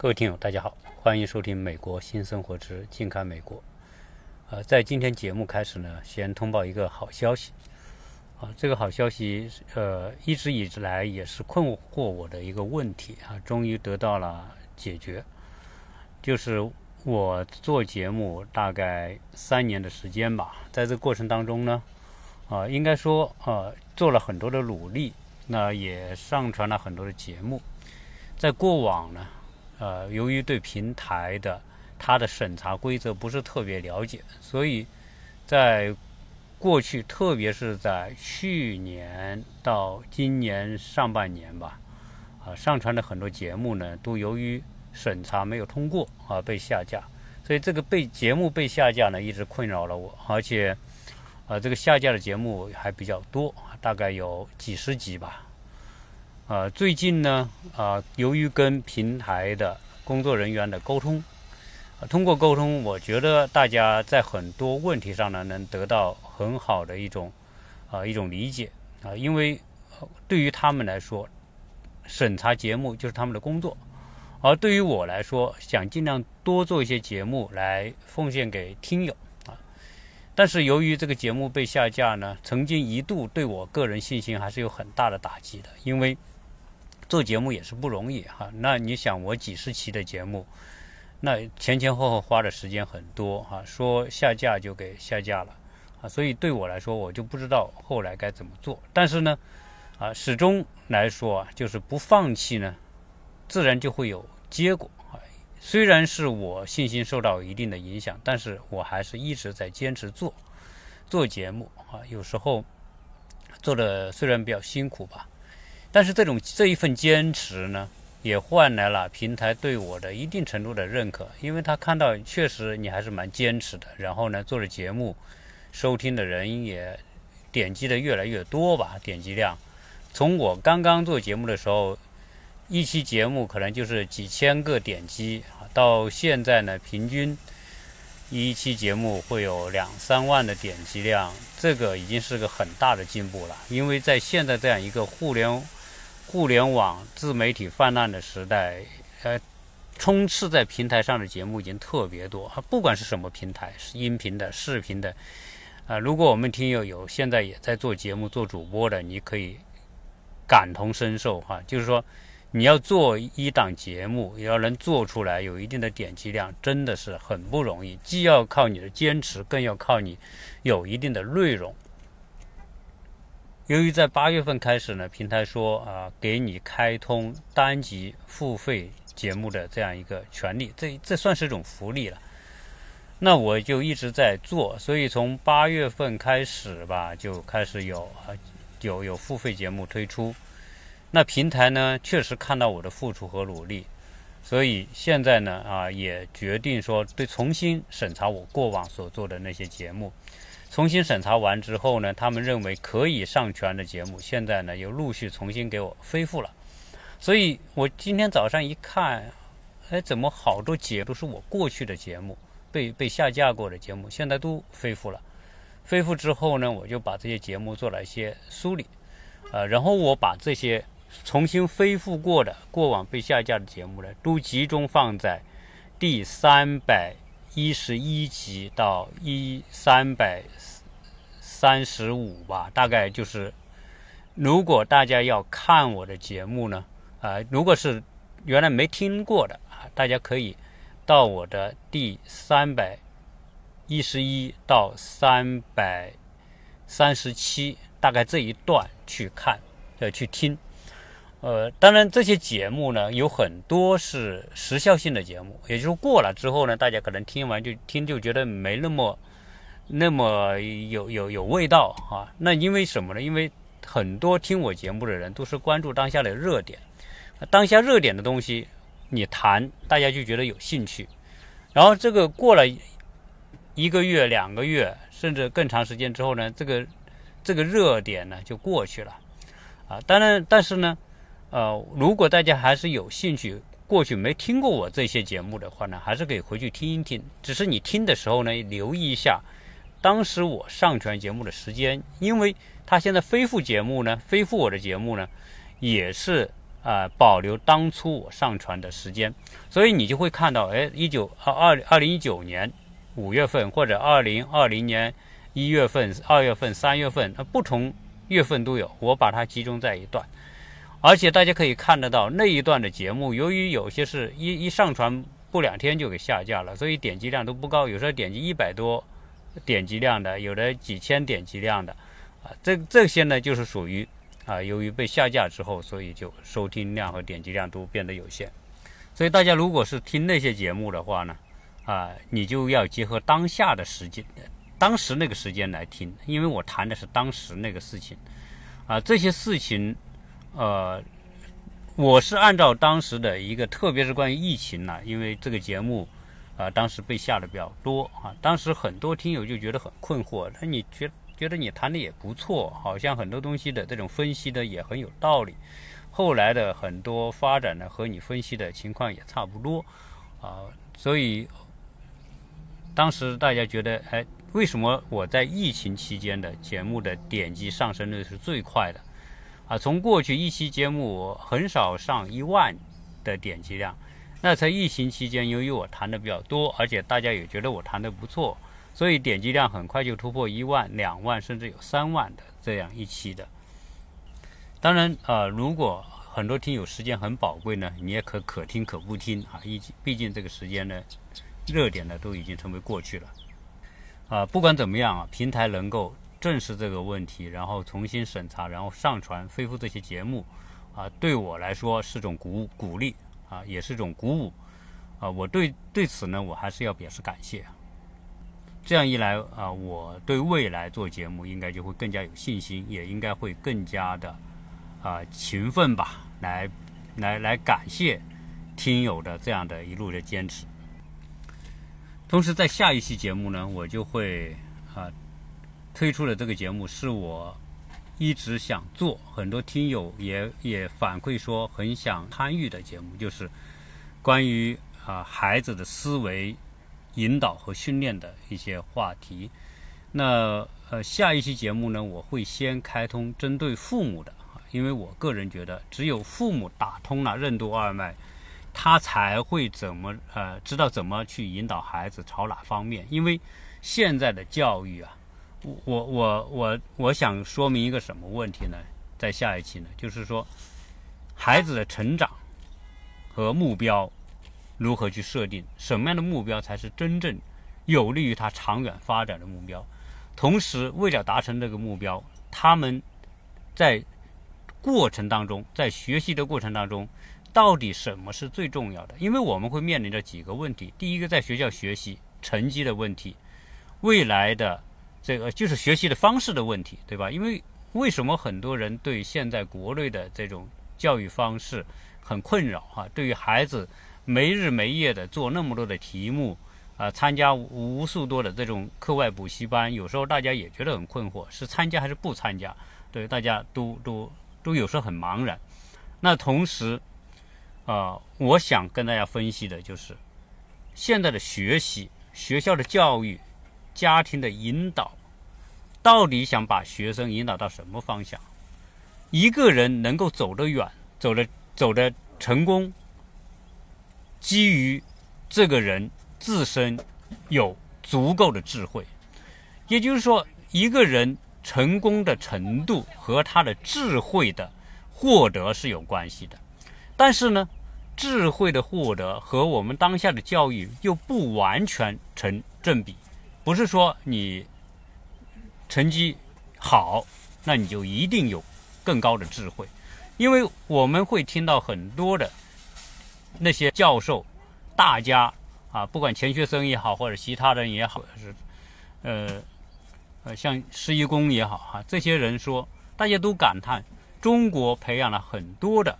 各位听友，大家好，欢迎收听《美国新生活之近看美国》。呃，在今天节目开始呢，先通报一个好消息。啊，这个好消息，呃，一直以来也是困惑我的一个问题啊，终于得到了解决。就是我做节目大概三年的时间吧，在这个过程当中呢，啊，应该说，呃，做了很多的努力，那也上传了很多的节目。在过往呢。呃，由于对平台的它的审查规则不是特别了解，所以在过去，特别是在去年到今年上半年吧，啊，上传的很多节目呢，都由于审查没有通过啊，被下架。所以这个被节目被下架呢，一直困扰了我，而且啊，这个下架的节目还比较多，大概有几十集吧。呃，最近呢，啊，由于跟平台的工作人员的沟通，通过沟通，我觉得大家在很多问题上呢，能得到很好的一种啊一种理解啊，因为对于他们来说，审查节目就是他们的工作，而对于我来说，想尽量多做一些节目来奉献给听友啊，但是由于这个节目被下架呢，曾经一度对我个人信心还是有很大的打击的，因为。做节目也是不容易哈，那你想我几十期的节目，那前前后后花的时间很多哈，说下架就给下架了啊，所以对我来说我就不知道后来该怎么做。但是呢，啊，始终来说啊，就是不放弃呢，自然就会有结果啊。虽然是我信心受到一定的影响，但是我还是一直在坚持做做节目啊。有时候做的虽然比较辛苦吧。但是这种这一份坚持呢，也换来了平台对我的一定程度的认可，因为他看到确实你还是蛮坚持的，然后呢做了节目，收听的人也点击的越来越多吧，点击量。从我刚刚做节目的时候，一期节目可能就是几千个点击，到现在呢，平均一期节目会有两三万的点击量，这个已经是个很大的进步了，因为在现在这样一个互联互联网自媒体泛滥的时代，呃，充斥在平台上的节目已经特别多啊，不管是什么平台，是音频的、视频的，啊，如果我们听友有现在也在做节目、做主播的，你可以感同身受哈，就是说你要做一档节目，也要能做出来有一定的点击量，真的是很不容易，既要靠你的坚持，更要靠你有一定的内容。由于在八月份开始呢，平台说啊，给你开通单集付费节目的这样一个权利，这这算是一种福利了。那我就一直在做，所以从八月份开始吧，就开始有有有付费节目推出。那平台呢，确实看到我的付出和努力，所以现在呢啊，也决定说对重新审查我过往所做的那些节目。重新审查完之后呢，他们认为可以上传的节目，现在呢又陆续重新给我恢复了。所以我今天早上一看，哎，怎么好多节都是我过去的节目被被下架过的节目，现在都恢复了。恢复之后呢，我就把这些节目做了一些梳理，呃，然后我把这些重新恢复过的过往被下架的节目呢，都集中放在第三百。一十一集到一三百三十五吧，大概就是，如果大家要看我的节目呢，啊，如果是原来没听过的啊，大家可以到我的第三百一十一到三百三十七，大概这一段去看，呃，去听。呃，当然这些节目呢，有很多是时效性的节目，也就是过了之后呢，大家可能听完就听就觉得没那么那么有有有味道啊。那因为什么呢？因为很多听我节目的人都是关注当下的热点，当下热点的东西你谈，大家就觉得有兴趣。然后这个过了一个月、两个月，甚至更长时间之后呢，这个这个热点呢就过去了啊。当然，但是呢。呃，如果大家还是有兴趣，过去没听过我这些节目的话呢，还是可以回去听一听。只是你听的时候呢，留意一下当时我上传节目的时间，因为他现在恢复节目呢，恢复我的节目呢，也是啊保留当初我上传的时间，所以你就会看到，哎，一九二二二零一九年五月份或者二零二零年一月份、二月份、三月份，那不同月份都有，我把它集中在一段，而且大家可以看得到那一段的节目，由于有些是一一上传不两天就给下架了，所以点击量都不高，有时候点击一百多点击量的，有的几千点击量的。啊，这这些呢，就是属于啊，由于被下架之后，所以就收听量和点击量都变得有限。所以大家如果是听那些节目的话呢，啊，你就要结合当下的时间，当时那个时间来听，因为我谈的是当时那个事情。啊，这些事情，呃，我是按照当时的一个，特别是关于疫情呢，因为这个节目啊，当时被下的比较多啊，当时很多听友就觉得很困惑，那你觉？觉得你谈的也不错，好像很多东西的这种分析的也很有道理。后来的很多发展呢，和你分析的情况也差不多啊。所以当时大家觉得，哎，为什么我在疫情期间的节目的点击上升率是最快的？啊，从过去一期节目很少上一万的点击量，那在疫情期间，由于我谈的比较多，而且大家也觉得我谈的不错。所以点击量很快就突破一万、两万，甚至有三万的这样一期的。当然，呃，如果很多听友时间很宝贵呢，你也可可听可不听啊。一毕竟这个时间呢，热点呢都已经成为过去了。啊，不管怎么样啊，平台能够正视这个问题，然后重新审查，然后上传恢复这些节目，啊，对我来说是种鼓鼓励啊，也是一种鼓舞啊。我对对此呢，我还是要表示感谢。这样一来啊，我对未来做节目应该就会更加有信心，也应该会更加的啊勤奋吧，来来来感谢听友的这样的一路的坚持。同时，在下一期节目呢，我就会啊推出的这个节目是我一直想做，很多听友也也反馈说很想参与的节目，就是关于啊孩子的思维。引导和训练的一些话题，那呃下一期节目呢，我会先开通针对父母的，因为我个人觉得，只有父母打通了任督二脉，他才会怎么呃知道怎么去引导孩子朝哪方面。因为现在的教育啊，我我我我我想说明一个什么问题呢？在下一期呢，就是说孩子的成长和目标。如何去设定什么样的目标才是真正有利于他长远发展的目标？同时，为了达成这个目标，他们在过程当中，在学习的过程当中，到底什么是最重要的？因为我们会面临着几个问题：第一个，在学校学习成绩的问题；未来的这个就是学习的方式的问题，对吧？因为为什么很多人对现在国内的这种教育方式很困扰啊？对于孩子。没日没夜的做那么多的题目，啊，参加无数多的这种课外补习班，有时候大家也觉得很困惑，是参加还是不参加？对，大家都都都有时候很茫然。那同时，啊，我想跟大家分析的就是，现在的学习、学校的教育、家庭的引导，到底想把学生引导到什么方向？一个人能够走得远、走得走得成功。基于这个人自身有足够的智慧，也就是说，一个人成功的程度和他的智慧的获得是有关系的。但是呢，智慧的获得和我们当下的教育又不完全成正比。不是说你成绩好，那你就一定有更高的智慧，因为我们会听到很多的。那些教授、大家啊，不管钱学森也好，或者其他人也好，是呃呃，像施一公也好哈，这些人说，大家都感叹中国培养了很多的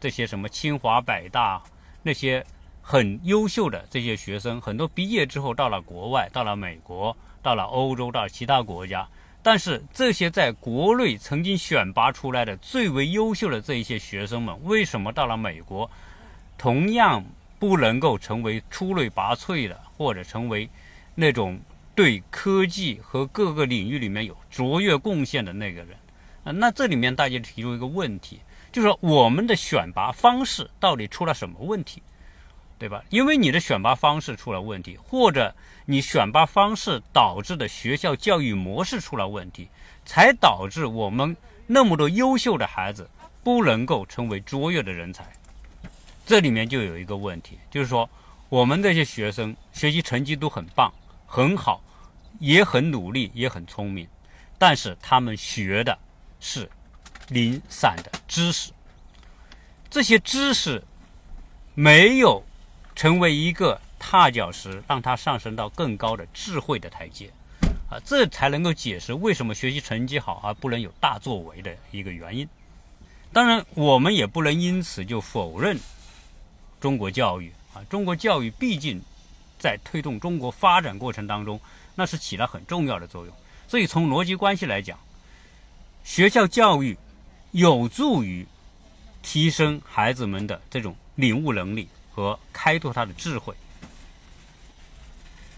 这些什么清华、北大那些很优秀的这些学生，很多毕业之后到了国外，到了美国，到了欧洲，到其他国家，但是这些在国内曾经选拔出来的最为优秀的这一些学生们，为什么到了美国？同样不能够成为出类拔萃的，或者成为那种对科技和各个领域里面有卓越贡献的那个人啊。那这里面大家提出一个问题，就是说我们的选拔方式到底出了什么问题，对吧？因为你的选拔方式出了问题，或者你选拔方式导致的学校教育模式出了问题，才导致我们那么多优秀的孩子不能够成为卓越的人才。这里面就有一个问题，就是说我们这些学生学习成绩都很棒、很好，也很努力，也很聪明，但是他们学的是。零散的知识，这些知识没有成为一个踏脚石，让他上升到更高的智慧的台阶，啊，这才能够解释为什么学习成绩好而不能有大作为的一个原因。当然，我们也不能因此就否认中国教育啊，中国教育毕竟在推动中国发展过程当中，那是起了很重要的作用。所以，从逻辑关系来讲，学校教育。有助于提升孩子们的这种领悟能力和开拓他的智慧，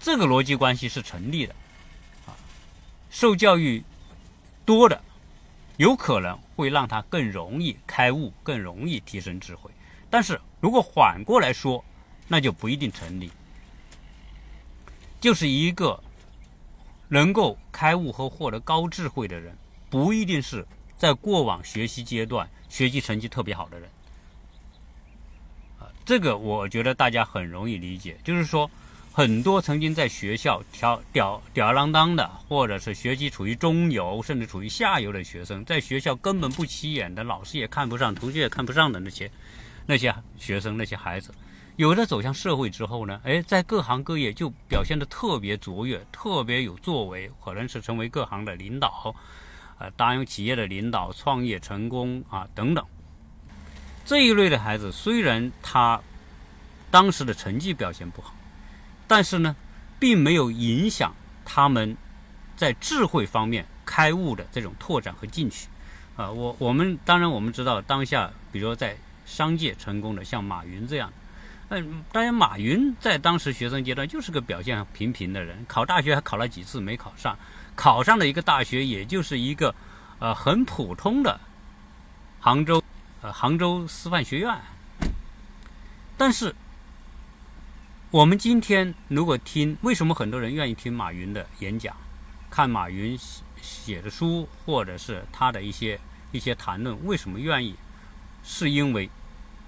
这个逻辑关系是成立的。啊，受教育多的，有可能会让他更容易开悟，更容易提升智慧。但是如果反过来说，那就不一定成立。就是一个能够开悟和获得高智慧的人，不一定是。在过往学习阶段，学习成绩特别好的人，这个我觉得大家很容易理解。就是说，很多曾经在学校调吊吊儿郎当的，或者是学习处于中游甚至处于下游的学生，在学校根本不起眼的，老师也看不上，同学也看不上的那些那些学生、那些孩子，有的走向社会之后呢，哎，在各行各业就表现的特别卓越，特别有作为，可能是成为各行的领导。呃，大型企业的领导、创业成功啊等等，这一类的孩子，虽然他当时的成绩表现不好，但是呢，并没有影响他们在智慧方面开悟的这种拓展和进取。啊，我我们当然我们知道，当下比如说在商界成功的，像马云这样，嗯，当然马云在当时学生阶段就是个表现平平的人，考大学还考了几次没考上。考上了一个大学，也就是一个，呃，很普通的杭州，呃，杭州师范学院。但是，我们今天如果听，为什么很多人愿意听马云的演讲，看马云写的书，或者是他的一些一些谈论，为什么愿意？是因为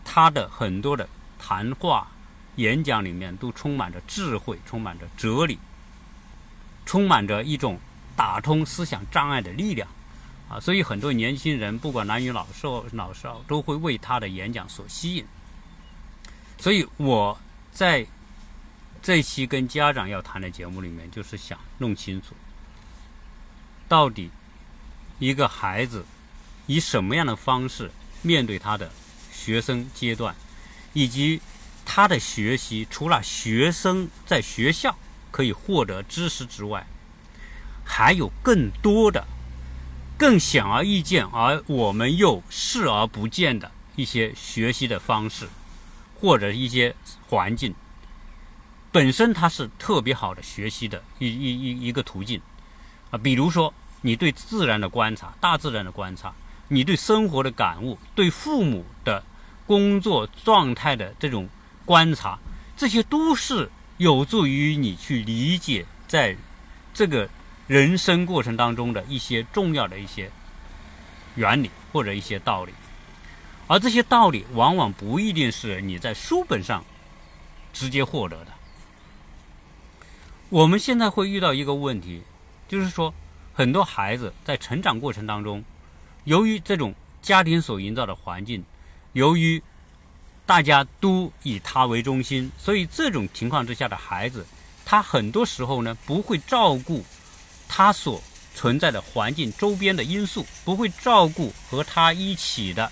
他的很多的谈话、演讲里面都充满着智慧，充满着哲理，充满着一种。打通思想障碍的力量，啊，所以很多年轻人不管男女老少老少都会为他的演讲所吸引。所以我在这期跟家长要谈的节目里面，就是想弄清楚，到底一个孩子以什么样的方式面对他的学生阶段，以及他的学习，除了学生在学校可以获得知识之外。还有更多的、更显而易见，而我们又视而不见的一些学习的方式，或者一些环境，本身它是特别好的学习的一一一一个途径啊。比如说，你对自然的观察、大自然的观察，你对生活的感悟，对父母的工作状态的这种观察，这些都是有助于你去理解在这个。人生过程当中的一些重要的一些原理或者一些道理，而这些道理往往不一定是你在书本上直接获得的。我们现在会遇到一个问题，就是说很多孩子在成长过程当中，由于这种家庭所营造的环境，由于大家都以他为中心，所以这种情况之下的孩子，他很多时候呢不会照顾。他所存在的环境周边的因素，不会照顾和他一起的，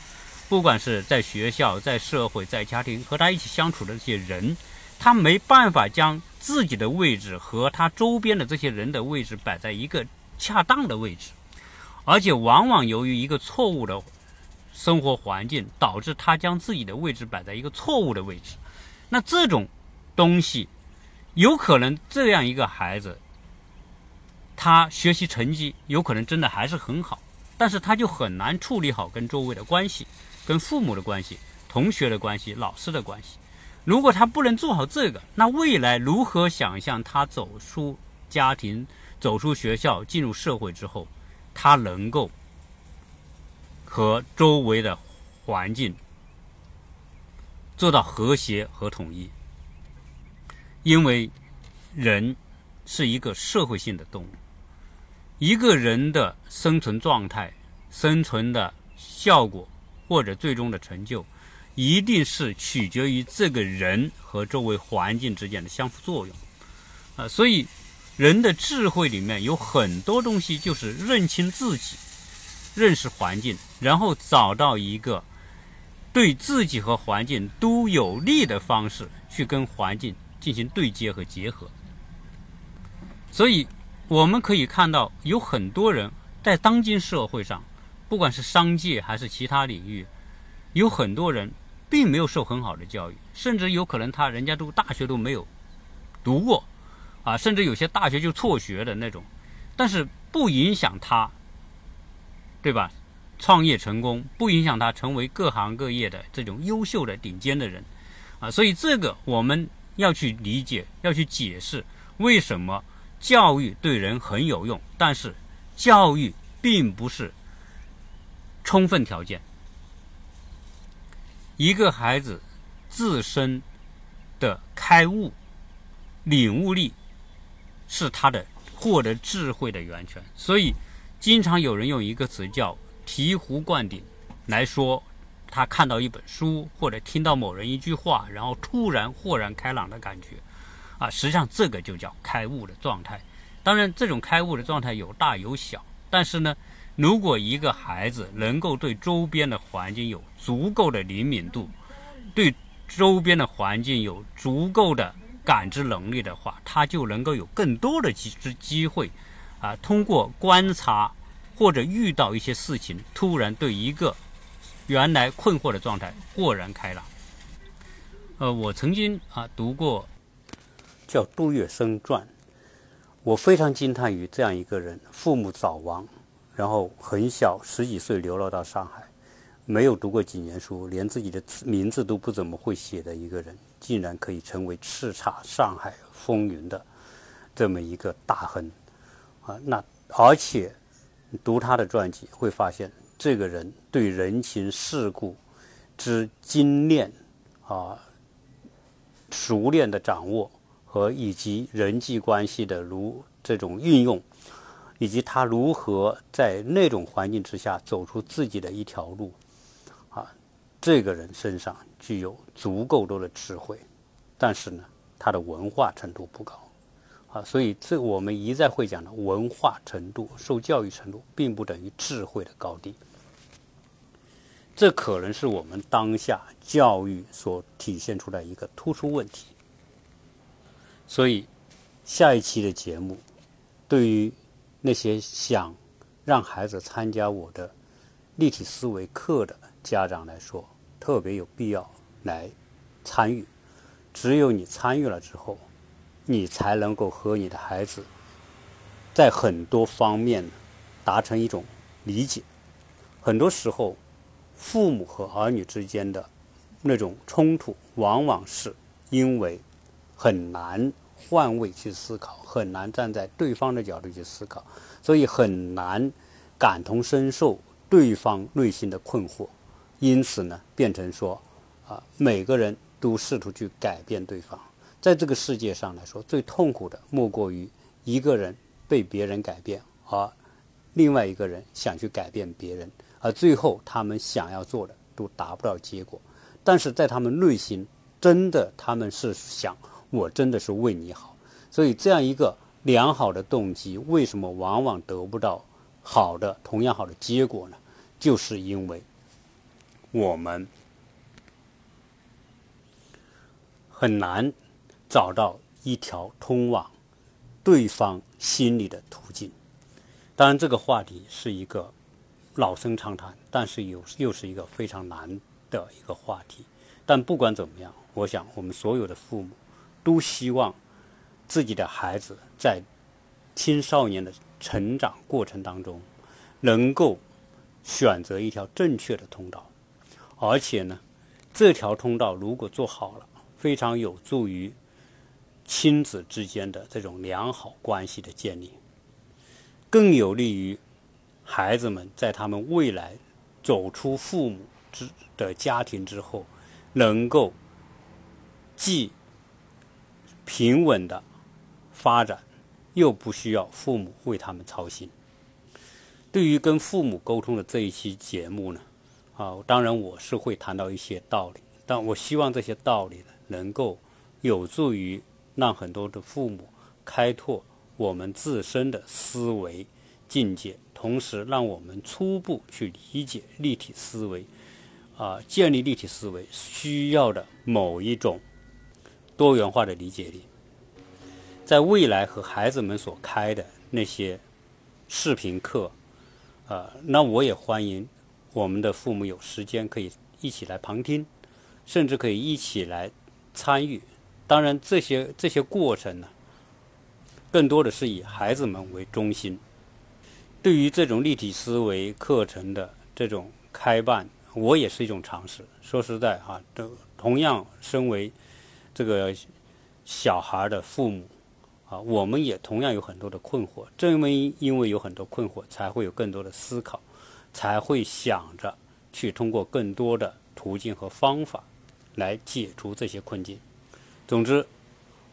不管是在学校、在社会、在家庭和他一起相处的这些人，他没办法将自己的位置和他周边的这些人的位置摆在一个恰当的位置，而且往往由于一个错误的生活环境，导致他将自己的位置摆在一个错误的位置。那这种东西，有可能这样一个孩子。他学习成绩有可能真的还是很好，但是他就很难处理好跟周围的关系，跟父母的关系、同学的关系、老师的关系。如果他不能做好这个，那未来如何想象他走出家庭、走出学校、进入社会之后，他能够和周围的环境做到和谐和统一？因为人是一个社会性的动物，一个人的生存状态、生存的效果或者最终的成就。一定是取决于这个人和周围环境之间的相互作用，啊，所以人的智慧里面有很多东西就是认清自己、认识环境，然后找到一个对自己和环境都有利的方式去跟环境进行对接和结合。所以我们可以看到，有很多人在当今社会上，不管是商界还是其他领域，有很多人。并没有受很好的教育，甚至有可能他人家都大学都没有读过，啊，甚至有些大学就辍学的那种，但是不影响他，对吧？创业成功不影响他成为各行各业的这种优秀的顶尖的人，啊，所以这个我们要去理解，要去解释为什么教育对人很有用，但是教育并不是充分条件。一个孩子自身的开悟、领悟力，是他的获得智慧的源泉。所以，经常有人用一个词叫“醍醐灌顶”来说，他看到一本书或者听到某人一句话，然后突然豁然开朗的感觉。啊，实际上这个就叫开悟的状态。当然，这种开悟的状态有大有小，但是呢。如果一个孩子能够对周边的环境有足够的灵敏度，对周边的环境有足够的感知能力的话，他就能够有更多的机机会，啊，通过观察或者遇到一些事情，突然对一个原来困惑的状态豁然开朗。呃，我曾经啊读过叫杜月笙传，我非常惊叹于这样一个人，父母早亡。然后很小，十几岁流落到上海，没有读过几年书，连自己的名字都不怎么会写的一个人，竟然可以成为叱咤上海风云的这么一个大亨啊！那而且读他的传记，会发现这个人对人情世故之精炼啊、熟练的掌握和以及人际关系的如这种运用。以及他如何在那种环境之下走出自己的一条路，啊，这个人身上具有足够多的智慧，但是呢，他的文化程度不高，啊，所以这我们一再会讲的文化程度、受教育程度，并不等于智慧的高低。这可能是我们当下教育所体现出来一个突出问题。所以，下一期的节目，对于。那些想让孩子参加我的立体思维课的家长来说，特别有必要来参与。只有你参与了之后，你才能够和你的孩子在很多方面达成一种理解。很多时候，父母和儿女之间的那种冲突，往往是因为很难。换位去思考，很难站在对方的角度去思考，所以很难感同身受对方内心的困惑。因此呢，变成说，啊，每个人都试图去改变对方。在这个世界上来说，最痛苦的莫过于一个人被别人改变，而另外一个人想去改变别人，而最后他们想要做的都达不到结果。但是在他们内心，真的他们是想。我真的是为你好，所以这样一个良好的动机，为什么往往得不到好的、同样好的结果呢？就是因为我们很难找到一条通往对方心里的途径。当然，这个话题是一个老生常谈，但是又又是一个非常难的一个话题。但不管怎么样，我想我们所有的父母。都希望自己的孩子在青少年的成长过程当中，能够选择一条正确的通道，而且呢，这条通道如果做好了，非常有助于亲子之间的这种良好关系的建立，更有利于孩子们在他们未来走出父母之的家庭之后，能够既平稳的发展，又不需要父母为他们操心。对于跟父母沟通的这一期节目呢，啊，当然我是会谈到一些道理，但我希望这些道理呢，能够有助于让很多的父母开拓我们自身的思维境界，同时让我们初步去理解立体思维，啊，建立立体思维需要的某一种多元化的理解力，在未来和孩子们所开的那些视频课。呃，那我也欢迎我们的父母有时间可以一起来旁听，甚至可以一起来参与。当然，这些这些过程呢，更多的是以孩子们为中心。对于这种立体思维课程的这种开办，我也是一种尝试。说实在哈，都同样身为这个小孩的父母。啊，我们也同样有很多的困惑，正因为因为有很多困惑，才会有更多的思考，才会想着去通过更多的途径和方法来解除这些困境。总之，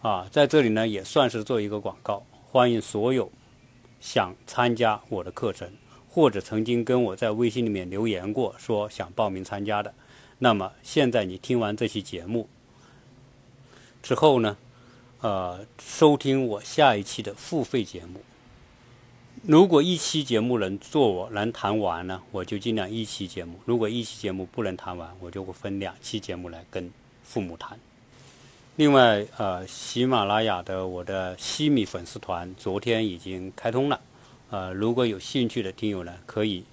啊，在这里呢也算是做一个广告，欢迎所有想参加我的课程，或者曾经跟我在微信里面留言过说想报名参加的，那么现在你听完这期节目之后呢？呃，收听我下一期的付费节目。如果一期节目能做我能谈完呢，我就尽量一期节目；如果一期节目不能谈完，我就会分两期节目来跟父母谈。另外，呃，喜马拉雅的我的西米粉丝团昨天已经开通了，呃，如果有兴趣的听友呢，可以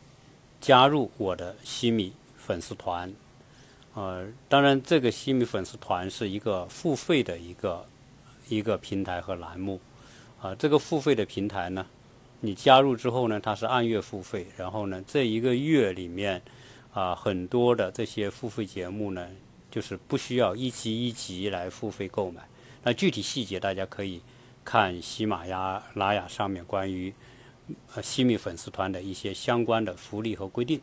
加入我的西米粉丝团。呃，当然，这个西米粉丝团是一个付费的一个。一个平台和栏目，啊，这个付费的平台呢，你加入之后呢，它是按月付费，然后呢，这一个月里面，啊，很多的这些付费节目呢，就是不需要一集一集来付费购买。那具体细节大家可以看喜马拉雅上面关于呃西米粉丝团的一些相关的福利和规定。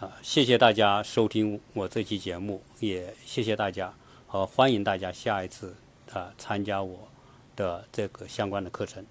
啊，谢谢大家收听我这期节目，也谢谢大家和欢迎大家下一次。啊，参加我的这个相关的课程。